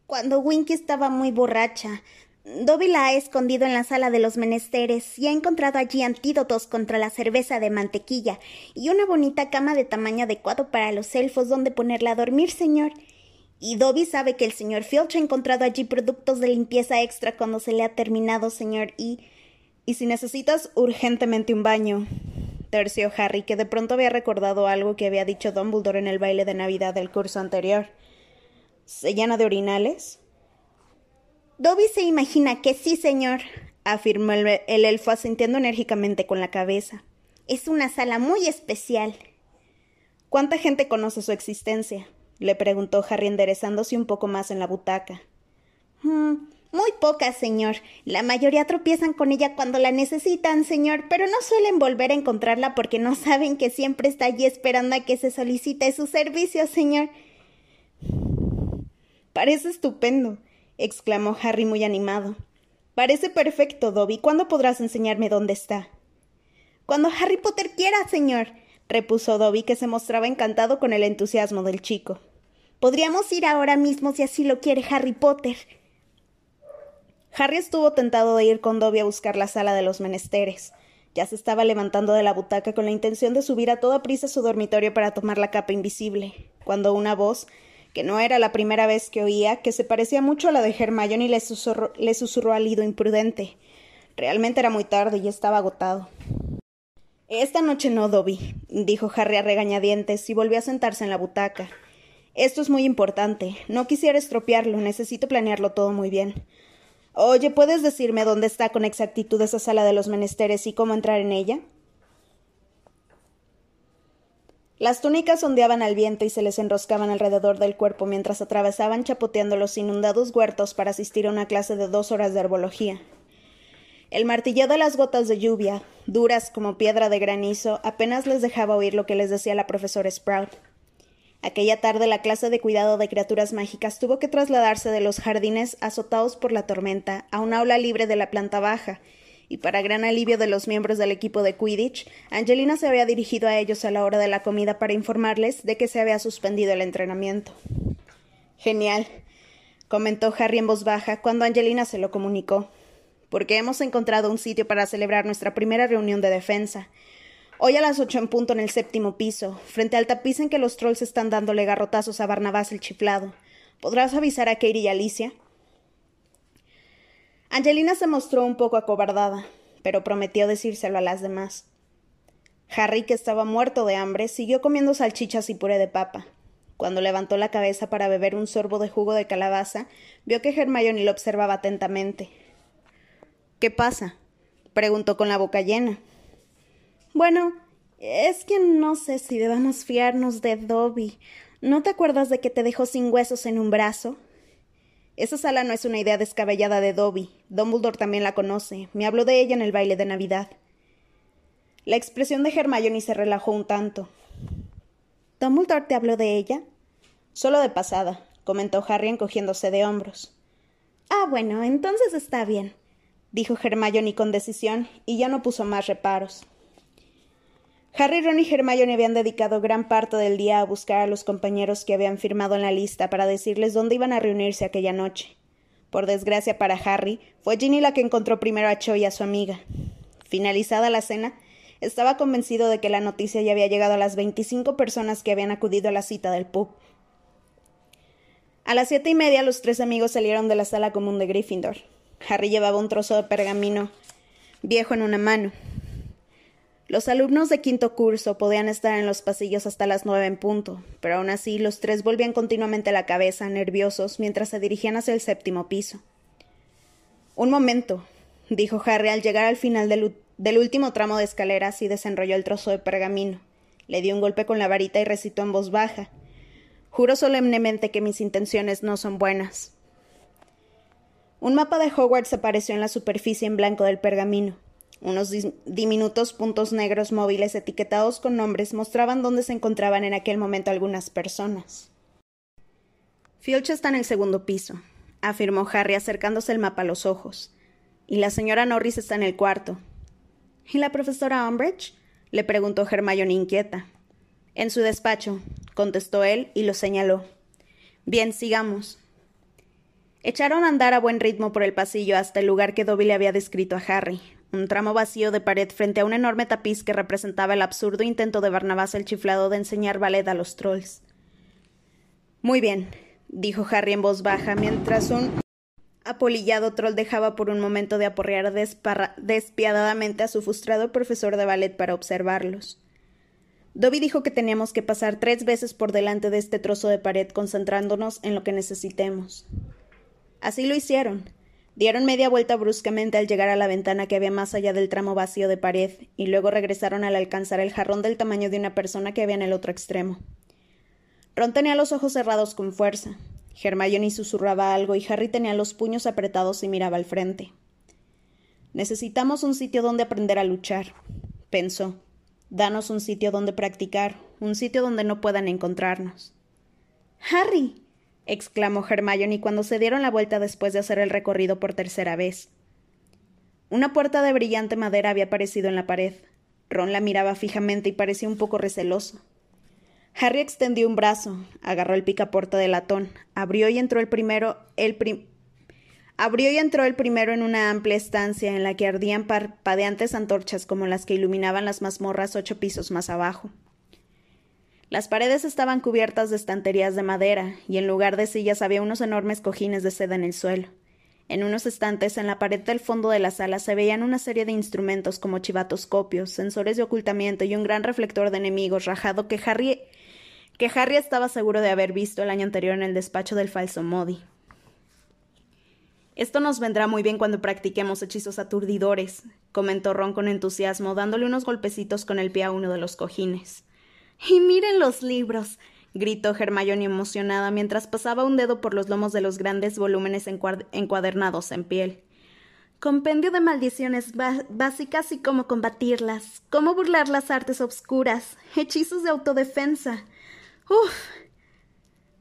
Speaker 1: Cuando Winky estaba muy borracha, Dobby la ha escondido en la sala de los menesteres y ha encontrado allí antídotos contra la cerveza de mantequilla y una bonita cama de tamaño adecuado para los elfos donde ponerla a dormir, señor. Y Dobby sabe que el señor Filch ha encontrado allí productos de limpieza extra cuando se le ha terminado, señor, y. Y si necesitas urgentemente un baño, terció Harry, que de pronto había recordado algo que había dicho Dumbledore en el baile de Navidad del curso anterior. ¿Se llena de orinales? Dobby se imagina que sí, señor, afirmó el, elfo asintiendo enérgicamente con la cabeza. Es una sala muy especial. ¿Cuánta gente conoce su existencia? Le preguntó Harry enderezándose un poco más en la butaca. Mm, muy pocas, señor. La mayoría tropiezan con ella cuando la necesitan, señor, pero no suelen volver a encontrarla porque no saben que siempre está allí esperando a que se solicite su servicio, señor. Parece estupendo exclamó Harry muy animado. Parece perfecto, Dobby. ¿Cuándo podrás enseñarme dónde está? Cuando Harry Potter quiera, señor, repuso Dobby, que se mostraba encantado con el entusiasmo del chico. Podríamos ir ahora mismo si así lo quiere Harry Potter. Harry estuvo tentado de ir con Dobby a buscar la sala de los menesteres. Ya se estaba levantando de la butaca con la intención de subir a toda prisa a su dormitorio para tomar la capa invisible, cuando una voz, que no era la primera vez que oía, que se parecía mucho a la de Hermione y le susurró, le susurró al imprudente. Realmente era muy tarde y estaba agotado. Esta noche no, Dobby, dijo Harry a regañadientes y volvió a sentarse en la butaca. Esto es muy importante. No quisiera estropearlo, necesito planearlo todo muy bien. Oye, ¿puedes decirme dónde está con exactitud esa sala de los menesteres y cómo entrar en ella? Las túnicas ondeaban al viento y se les enroscaban alrededor del cuerpo mientras atravesaban chapoteando los inundados huertos para asistir a una clase de dos horas de herbología. El martilleo de las gotas de lluvia, duras como piedra de granizo, apenas les dejaba oír lo que les decía la profesora Sprout. Aquella tarde la clase de cuidado de criaturas mágicas tuvo que trasladarse de los jardines azotados por la tormenta a un aula libre de la planta baja, y para gran alivio de los miembros del equipo de Quidditch, Angelina se había dirigido a ellos a la hora de la comida para informarles de que se había suspendido el entrenamiento. Genial, comentó Harry en voz baja cuando Angelina se lo comunicó, porque hemos encontrado un sitio para celebrar nuestra primera reunión de defensa. Hoy a las ocho en punto en el séptimo piso, frente al tapiz en que los trolls están dándole garrotazos a Barnabás el chiflado. ¿Podrás avisar a Katie y Alicia? Angelina se mostró un poco acobardada, pero prometió decírselo a las demás. Harry, que estaba muerto de hambre, siguió comiendo salchichas y puré de papa. Cuando levantó la cabeza para beber un sorbo de jugo de calabaza, vio que Hermione lo observaba atentamente. ¿Qué pasa? preguntó con la boca llena. Bueno, es que no sé si debamos fiarnos de Dobby. ¿No te acuerdas de que te dejó sin huesos en un brazo? Esa sala no es una idea descabellada de Dobby. Dumbledore también la conoce. Me habló de ella en el baile de Navidad. La expresión de Hermione se relajó un tanto. ¿Dumbledore te habló de ella? Solo de pasada, comentó Harry encogiéndose de hombros. Ah, bueno, entonces está bien, dijo Hermione con decisión, y ya no puso más reparos. Harry, Ron y Hermione habían dedicado gran parte del día a buscar a los compañeros que habían firmado en la lista para decirles dónde iban a reunirse aquella noche. Por desgracia para Harry, fue Ginny la que encontró primero a Cho y a su amiga. Finalizada la cena, estaba convencido de que la noticia ya había llegado a las veinticinco personas que habían acudido a la cita del pub. A las siete y media los tres amigos salieron de la sala común de Gryffindor. Harry llevaba un trozo de pergamino viejo en una mano. Los alumnos de quinto curso podían estar en los pasillos hasta las nueve en punto, pero aún así los tres volvían continuamente la cabeza, nerviosos, mientras se dirigían hacia el séptimo piso. Un momento, dijo Harry al llegar al final del, último tramo de escaleras y desenrolló el trozo de pergamino. Le dio un golpe con la varita y recitó en voz baja. Juro solemnemente que mis intenciones no son buenas. Un mapa de Hogwarts apareció en la superficie en blanco del pergamino. Unos diminutos puntos negros móviles etiquetados con nombres mostraban dónde se encontraban en aquel momento algunas personas. Filch está en el segundo piso, afirmó Harry acercándose el mapa a los ojos. Y la señora Norris está en el cuarto. ¿Y la profesora Umbridge? le preguntó Hermione inquieta. En su despacho, contestó él y lo señaló. Bien, sigamos. Echaron a andar a buen ritmo por el pasillo hasta el lugar que Dobby le había descrito a Harry, un tramo vacío de pared frente a un enorme tapiz que representaba el absurdo intento de Barnabás el chiflado de enseñar ballet a los trolls. Muy bien, dijo Harry en voz baja, mientras un apolillado troll dejaba por un momento de aporrear despiadadamente a su frustrado profesor de ballet para observarlos. Dobby dijo que teníamos que pasar tres veces por delante de este trozo de pared concentrándonos en lo que necesitemos. Así lo hicieron, Dieron media vuelta bruscamente al llegar a la ventana que había más allá del tramo vacío de pared, y luego regresaron al alcanzar el jarrón del tamaño de una persona que había en el otro extremo. Ron tenía los ojos cerrados con fuerza. Hermione susurraba algo y Harry tenía los puños apretados y miraba al frente. Necesitamos un sitio donde aprender a luchar, pensó. Danos un sitio donde practicar, un sitio donde no puedan encontrarnos. Harry exclamó Hermione cuando se dieron la vuelta después de hacer el recorrido por tercera vez. Una puerta de brillante madera había aparecido en la pared. Ron la miraba fijamente y parecía un poco receloso. Harry extendió un brazo, agarró el picaporte de latón, abrió y entró el primero, el abrió y entró el primero en una amplia estancia en la que ardían parpadeantes antorchas como las que iluminaban las mazmorras ocho pisos más abajo. Las paredes estaban cubiertas de estanterías de madera, y en lugar de sillas había unos enormes cojines de seda en el suelo. En unos estantes en la pared del fondo de la sala se veían una serie de instrumentos como chivatoscopios, sensores de ocultamiento y un gran reflector de enemigos rajado que Harry que Harry estaba seguro de haber visto el año anterior en el despacho del falso Modi. Esto nos vendrá muy bien cuando practiquemos hechizos aturdidores, comentó Ron con entusiasmo, dándole unos golpecitos con el pie a uno de los cojines. Y miren los libros. gritó Hermione emocionada mientras pasaba un dedo por los lomos de los grandes volúmenes encuadernados en piel. Compendio de maldiciones básicas y cómo combatirlas, cómo burlar las artes obscuras, hechizos de autodefensa. ¡Uf!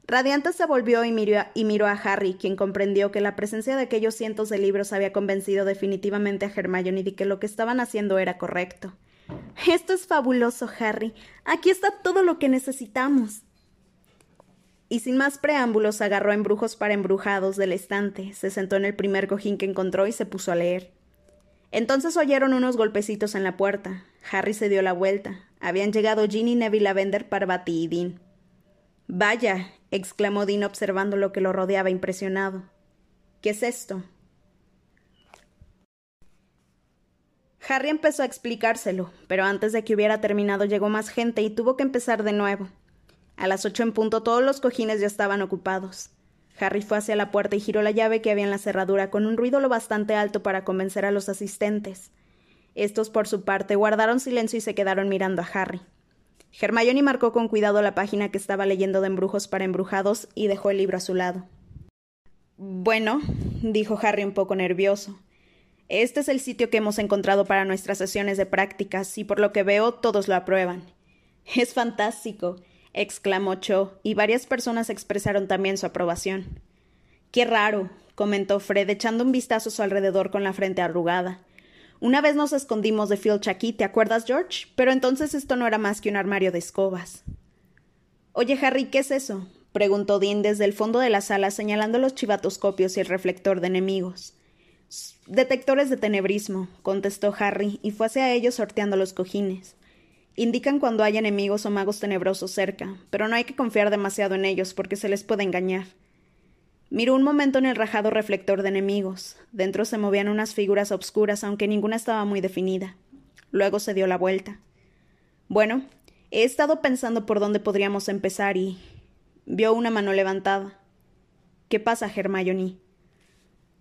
Speaker 1: Radiante se volvió y miró, a Harry, quien comprendió que la presencia de aquellos cientos de libros había convencido definitivamente a Hermione de que lo que estaban haciendo era correcto. Esto es fabuloso, Harry. Aquí está todo lo que necesitamos. Y sin más preámbulos agarró embrujos para embrujados del estante, se sentó en el primer cojín que encontró y se puso a leer. Entonces oyeron unos golpecitos en la puerta. Harry se dio la vuelta. Habían llegado Ginny, Neville Lavender, Parvati y Dean. Vaya, exclamó Dean observando lo que lo rodeaba impresionado. ¿Qué es esto? Harry empezó a explicárselo, pero antes de que hubiera terminado llegó más gente y tuvo que empezar de nuevo. A las ocho en punto todos los cojines ya estaban ocupados. Harry fue hacia la puerta y giró la llave que había en la cerradura con un ruido lo bastante alto para convencer a los asistentes. Estos, por su parte, guardaron silencio y se quedaron mirando a Harry. Hermione marcó con cuidado la página que estaba leyendo de embrujos para embrujados y dejó el libro a su lado. Bueno, dijo Harry un poco nervioso. Este es el sitio que hemos encontrado para nuestras sesiones de prácticas y por lo que veo todos lo aprueban. Es fantástico, exclamó Cho, y varias personas expresaron también su aprobación. Qué raro, comentó Fred echando un vistazo a su alrededor con la frente arrugada. Una vez nos escondimos de Filch aquí, ¿te acuerdas, George? Pero entonces esto no era más que un armario de escobas. Oye, Harry, ¿qué es eso? preguntó Dean desde el fondo de la sala, señalando los chivatoscopios y el reflector de enemigos. Detectores de tenebrismo, contestó Harry, y fue hacia ellos sorteando los cojines. Indican cuando hay enemigos o magos tenebrosos cerca, pero no hay que confiar demasiado en ellos porque se les puede engañar. Miró un momento en el rajado reflector de enemigos. Dentro se movían unas figuras obscuras, aunque ninguna estaba muy definida. Luego se dio la vuelta. Bueno, he estado pensando por dónde podríamos empezar y. vio una mano levantada. ¿Qué pasa, Hermione?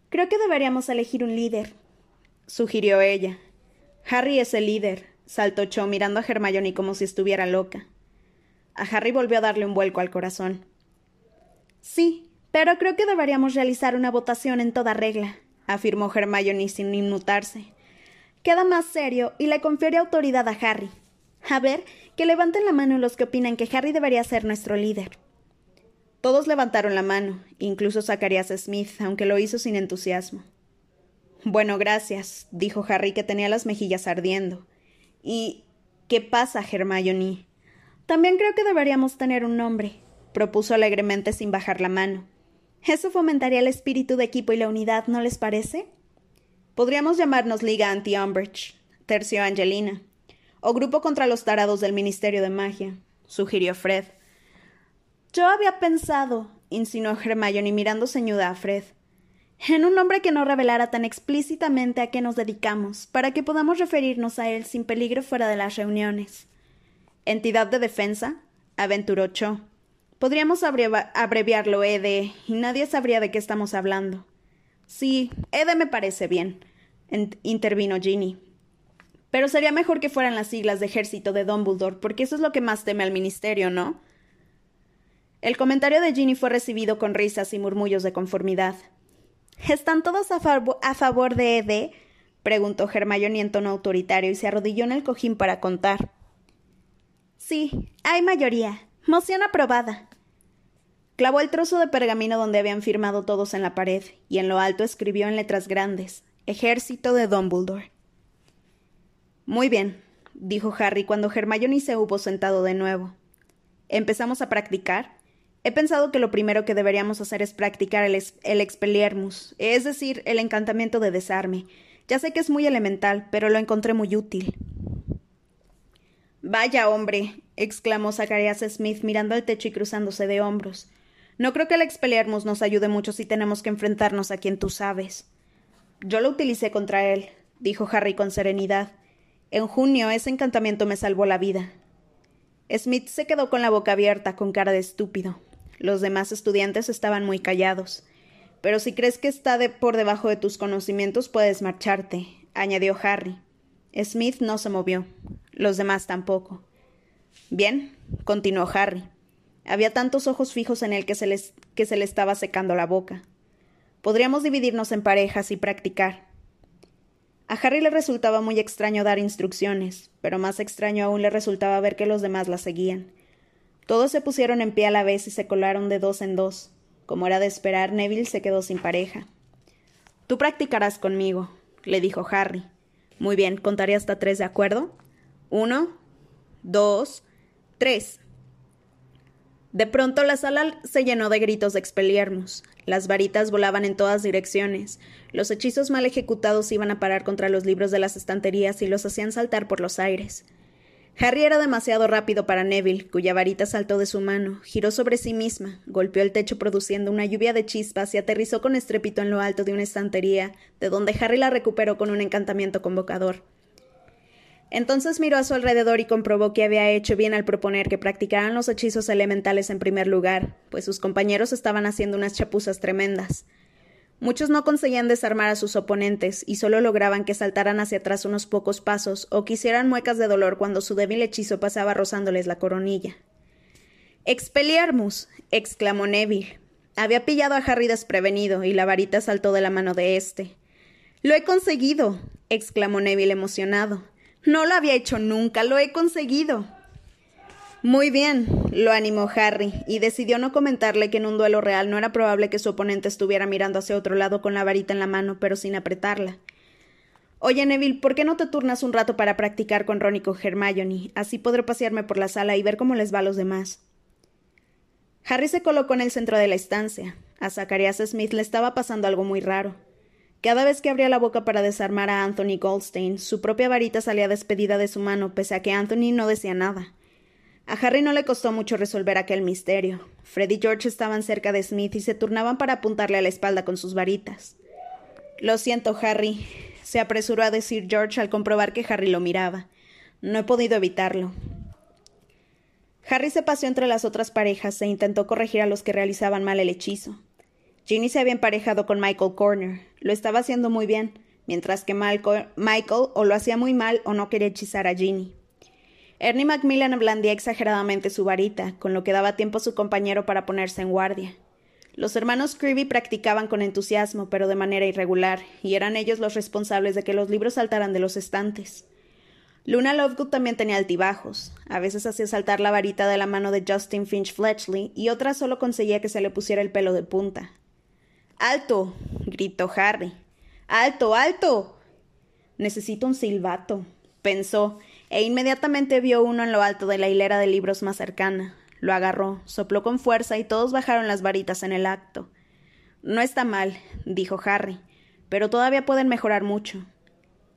Speaker 2: Creo que deberíamos elegir un líder,
Speaker 1: sugirió ella. Harry es el líder, saltó Cho mirando a Hermione como si estuviera loca. A Harry volvió a darle un vuelco al corazón.
Speaker 2: Sí, pero creo que deberíamos realizar una votación en toda regla, afirmó Hermione sin inmutarse. Queda más serio y le confiere autoridad a Harry. A ver, que levanten la mano los que opinan que Harry debería ser nuestro líder.
Speaker 1: Todos levantaron la mano, incluso Zacharias Smith, aunque lo hizo sin entusiasmo. Bueno, gracias, dijo Harry, que tenía las mejillas ardiendo. ¿Y qué pasa, Hermione?
Speaker 2: También creo que deberíamos tener un nombre, propuso alegremente sin bajar la mano. Eso fomentaría el espíritu de equipo y la unidad, ¿no les parece?
Speaker 1: Podríamos llamarnos Liga Anti-Umbridge, terció Angelina. O Grupo contra los Tarados del Ministerio de Magia, sugirió Fred.
Speaker 2: Yo había pensado, insinuó Hermione mirando ceñuda a Fred, en un nombre que no revelara tan explícitamente a qué nos dedicamos, para que podamos referirnos a él sin peligro fuera de las reuniones.
Speaker 1: ¿Entidad de defensa? aventuró Cho. Podríamos abreviarlo EDE, y nadie sabría de qué estamos hablando. Sí, EDE me parece bien, intervino Ginny. Pero sería mejor que fueran las siglas de ejército de Dumbledore, porque eso es lo que más teme al ministerio, ¿no? El comentario de Ginny fue recibido con risas y murmullos de conformidad.
Speaker 2: ¿Están todos a, favor de Ede? preguntó Hermione en tono autoritario y se arrodilló en el cojín para contar. Sí, hay mayoría. Moción aprobada.
Speaker 1: Clavó el trozo de pergamino donde habían firmado todos en la pared y en lo alto escribió en letras grandes: Ejército de Dumbledore. Muy bien, dijo Harry cuando Hermione se hubo sentado de nuevo. ¿Empezamos a practicar? He pensado que lo primero que deberíamos hacer es practicar el, el expelliarmus, es decir, el encantamiento de desarme. Ya sé que es muy elemental, pero lo encontré muy útil. Vaya hombre, exclamó Zacharias Smith mirando al techo y cruzándose de hombros. No creo que el expelliarmus nos ayude mucho si tenemos que enfrentarnos a quien tú sabes. Yo lo utilicé contra él, dijo Harry con serenidad. En junio ese encantamiento me salvó la vida. Smith se quedó con la boca abierta, con cara de estúpido. Los demás estudiantes estaban muy callados. Pero si crees que está por debajo de tus conocimientos, puedes marcharte, añadió Harry. Smith no se movió. Los demás tampoco. Bien, continuó Harry. Había tantos ojos fijos en él que se, les, que se le estaba secando la boca. Podríamos dividirnos en parejas y practicar. A Harry le resultaba muy extraño dar instrucciones, pero más extraño aún le resultaba ver que los demás la seguían. Todos se pusieron en pie a la vez y se colaron de dos en dos. Como era de esperar, Neville se quedó sin pareja. Tú practicarás conmigo, le dijo Harry. Muy bien, contaré hasta tres, ¿de acuerdo? Uno, dos, tres. De pronto la sala se llenó de gritos de expeliermos. Las varitas volaban en todas direcciones. Los hechizos mal ejecutados iban a parar contra los libros de las estanterías y los hacían saltar por los aires. Harry era demasiado rápido para Neville, cuya varita saltó de su mano, giró sobre sí misma, golpeó el techo produciendo una lluvia de chispas y aterrizó con estrépito en lo alto de una estantería, de donde Harry la recuperó con un encantamiento convocador. Entonces miró a su alrededor y comprobó que había hecho bien al proponer que practicaran los hechizos elementales en primer lugar, pues sus compañeros estaban haciendo unas chapuzas tremendas. Muchos no conseguían desarmar a sus oponentes y solo lograban que saltaran hacia atrás unos pocos pasos o quisieran muecas de dolor cuando su débil hechizo pasaba rozándoles la coronilla. Expelliarmus, exclamó Neville. Había pillado a Harry desprevenido y la varita saltó de la mano de éste. Lo he conseguido, exclamó Neville emocionado. No lo había hecho nunca, lo he conseguido. Muy bien, lo animó Harry, y decidió no comentarle que en un duelo real no era probable que su oponente estuviera mirando hacia otro lado con la varita en la mano, pero sin apretarla. Oye, Neville, ¿por qué no te turnas un rato para practicar con Ron y con Hermione? Así podré pasearme por la sala y ver cómo les va a los demás. Harry se colocó en el centro de la estancia. A Zacharias Smith le estaba pasando algo muy raro. Cada vez que abría la boca para desarmar a Anthony Goldstein, su propia varita salía despedida de su mano, pese a que Anthony no decía nada. A Harry no le costó mucho resolver aquel misterio. Fred y George estaban cerca de Smith y se turnaban para apuntarle a la espalda con sus varitas. Lo siento, Harry, se apresuró a decir George al comprobar que Harry lo miraba. No he podido evitarlo. Harry se paseó entre las otras parejas e intentó corregir a los que realizaban mal el hechizo. Ginny se había emparejado con Michael Corner. Lo estaba haciendo muy bien, mientras que Michael o lo hacía muy mal o no quería hechizar a Ginny. Ernie Macmillan blandía exageradamente su varita, con lo que daba tiempo a su compañero para ponerse en guardia. Los hermanos Creevy practicaban con entusiasmo, pero de manera irregular, y eran ellos los responsables de que los libros saltaran de los estantes. Luna Lovegood también tenía altibajos. A veces hacía saltar la varita de la mano de Justin Finch Fletchley y otras solo conseguía que se le pusiera el pelo de punta. ¡Alto! gritó Harry. ¡Alto, alto! Necesito un silbato, pensó, e inmediatamente vio uno en lo alto de la hilera de libros más cercana. Lo agarró, sopló con fuerza y todos bajaron las varitas en el acto. No está mal, dijo Harry, pero todavía pueden mejorar mucho.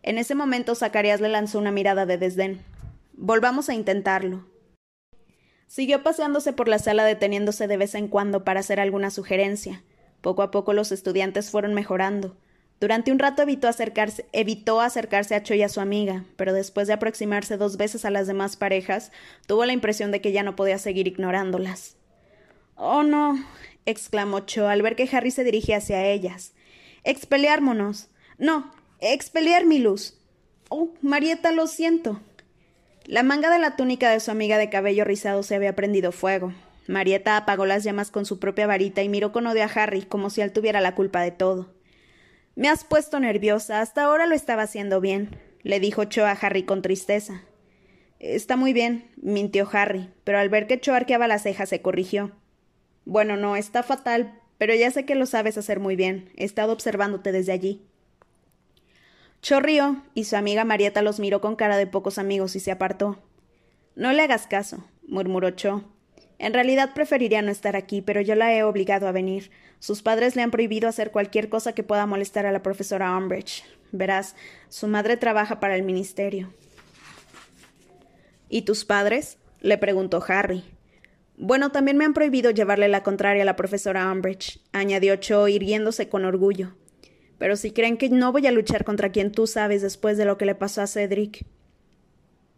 Speaker 1: En ese momento Zacarías le lanzó una mirada de desdén. Volvamos a intentarlo. Siguió paseándose por la sala deteniéndose de vez en cuando para hacer alguna sugerencia. Poco a poco los estudiantes fueron mejorando. Durante un rato evitó acercarse, evitó acercarse a Cho y a su amiga, pero después de aproximarse dos veces a las demás parejas, tuvo la impresión de que ya no podía seguir ignorándolas. Oh, no, exclamó Cho al ver que Harry se dirigía hacia ellas. Expeleármonos. No, expelear mi luz. Oh, Marieta, lo siento. La manga de la túnica de su amiga de cabello rizado se había prendido fuego. Marieta apagó las llamas con su propia varita y miró con odio a Harry, como si él tuviera la culpa de todo. Me has puesto nerviosa. Hasta ahora lo estaba haciendo bien, le dijo Cho a Harry con tristeza. Está muy bien, mintió Harry, pero al ver que Cho arqueaba las cejas se corrigió. Bueno, no, está fatal, pero ya sé que lo sabes hacer muy bien. He estado observándote desde allí. Cho rió, y su amiga Marieta los miró con cara de pocos amigos y se apartó. No le hagas caso, murmuró Cho. En realidad preferiría no estar aquí, pero yo la he obligado a venir. Sus padres le han prohibido hacer cualquier cosa que pueda molestar a la profesora Umbridge. Verás, su madre trabaja para el ministerio. ¿Y tus padres? le preguntó Harry. Bueno, también me han prohibido llevarle la contraria a la profesora Umbridge, añadió Cho, irguiéndose con orgullo. Pero si creen que no voy a luchar contra quien tú sabes después de lo que le pasó a Cedric.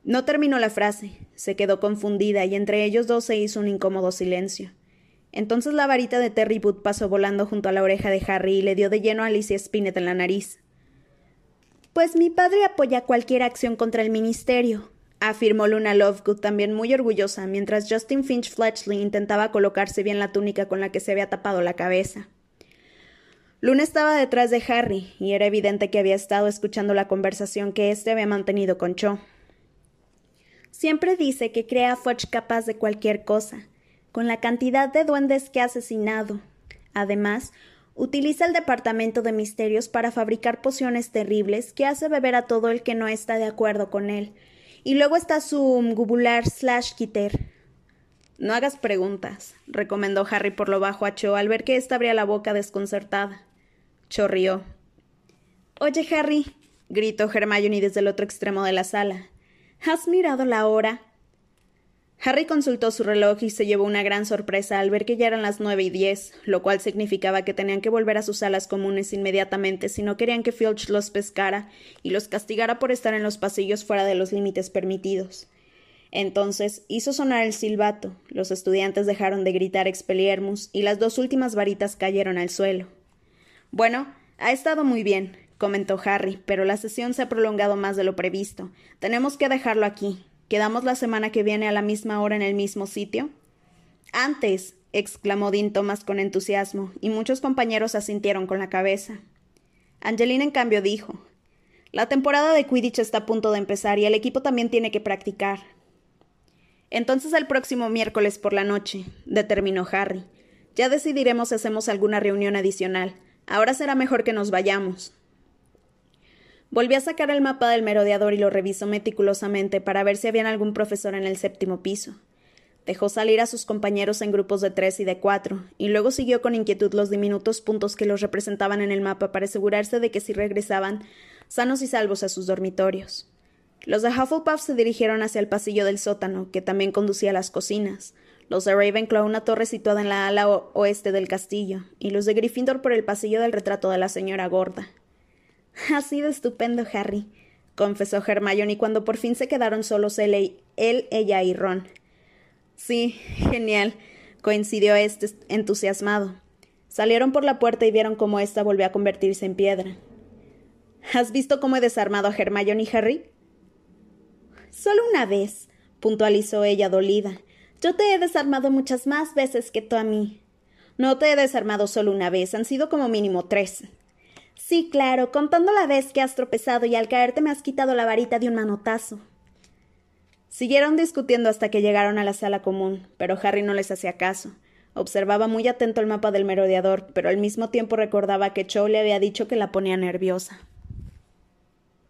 Speaker 1: No terminó la frase, se quedó confundida y entre ellos dos se hizo un incómodo silencio. Entonces la varita de Terry Boot pasó volando junto a la oreja de Harry y le dio de lleno a Alicia Spinett en la nariz. Pues mi padre apoya cualquier acción contra el ministerio, afirmó Luna Lovegood también muy orgullosa, mientras Justin Finch Fletchley intentaba colocarse bien la túnica con la que se había tapado la cabeza. Luna estaba detrás de Harry, y era evidente que había estado escuchando la conversación que éste había mantenido con Cho. Siempre dice que crea a Fudge capaz de cualquier cosa, con la cantidad de duendes que ha asesinado. Además, utiliza el departamento de misterios para fabricar pociones terribles que hace beber a todo el que no está de acuerdo con él. Y luego está su gubular slash quitter. No hagas preguntas, recomendó Harry por lo bajo a Cho al ver que ésta abría la boca desconcertada. Cho rió. Oye, Harry, gritó Hermione desde el otro extremo de la sala. ¿Has mirado la hora? Harry consultó su reloj y se llevó una gran sorpresa al ver que ya eran las nueve y diez, lo cual significaba que tenían que volver a sus salas comunes inmediatamente si no querían que Filch los pescara y los castigara por estar en los pasillos fuera de los límites permitidos. Entonces hizo sonar el silbato, los estudiantes dejaron de gritar expeliermus y las dos últimas varitas cayeron al suelo. Bueno, ha estado muy bien, comentó Harry, pero la sesión se ha prolongado más de lo previsto. Tenemos que dejarlo aquí. ¿Quedamos la semana que viene a la misma hora en el mismo sitio? Antes, exclamó Dean Thomas con entusiasmo, y muchos compañeros asintieron con la cabeza. Angelina, en cambio, dijo La temporada de Quidditch está a punto de empezar y el equipo también tiene que practicar. Entonces el próximo miércoles por la noche, determinó Harry. Ya decidiremos si hacemos alguna reunión adicional. Ahora será mejor que nos vayamos. Volví a sacar el mapa del merodeador y lo revisó meticulosamente para ver si había algún profesor en el séptimo piso. Dejó salir a sus compañeros en grupos de tres y de cuatro, y luego siguió con inquietud los diminutos puntos que los representaban en el mapa para asegurarse de que si regresaban sanos y salvos a sus dormitorios. Los de Hufflepuff se dirigieron hacia el pasillo del sótano, que también conducía a las cocinas, los de Ravenclaw una torre situada en la ala oeste del castillo, y los de Gryffindor por el pasillo del retrato de la señora gorda. Ha sido estupendo, Harry, confesó Hermione cuando por fin se quedaron solos él, él, ella y Ron. Sí, genial, coincidió este entusiasmado. Salieron por la puerta y vieron cómo ésta volvió a convertirse en piedra. ¿Has visto cómo he desarmado a Hermione y Harry? Solo una vez, puntualizó ella dolida. Yo te he desarmado muchas más veces que tú a mí. No te he desarmado solo una vez, han sido como mínimo tres. Sí, claro, contando la vez que has tropezado y al caerte me has quitado la varita de un manotazo. Siguieron discutiendo hasta que llegaron a la sala común, pero Harry no les hacía caso. Observaba muy atento el mapa del merodeador, pero al mismo tiempo recordaba que Cho le había dicho que la ponía nerviosa.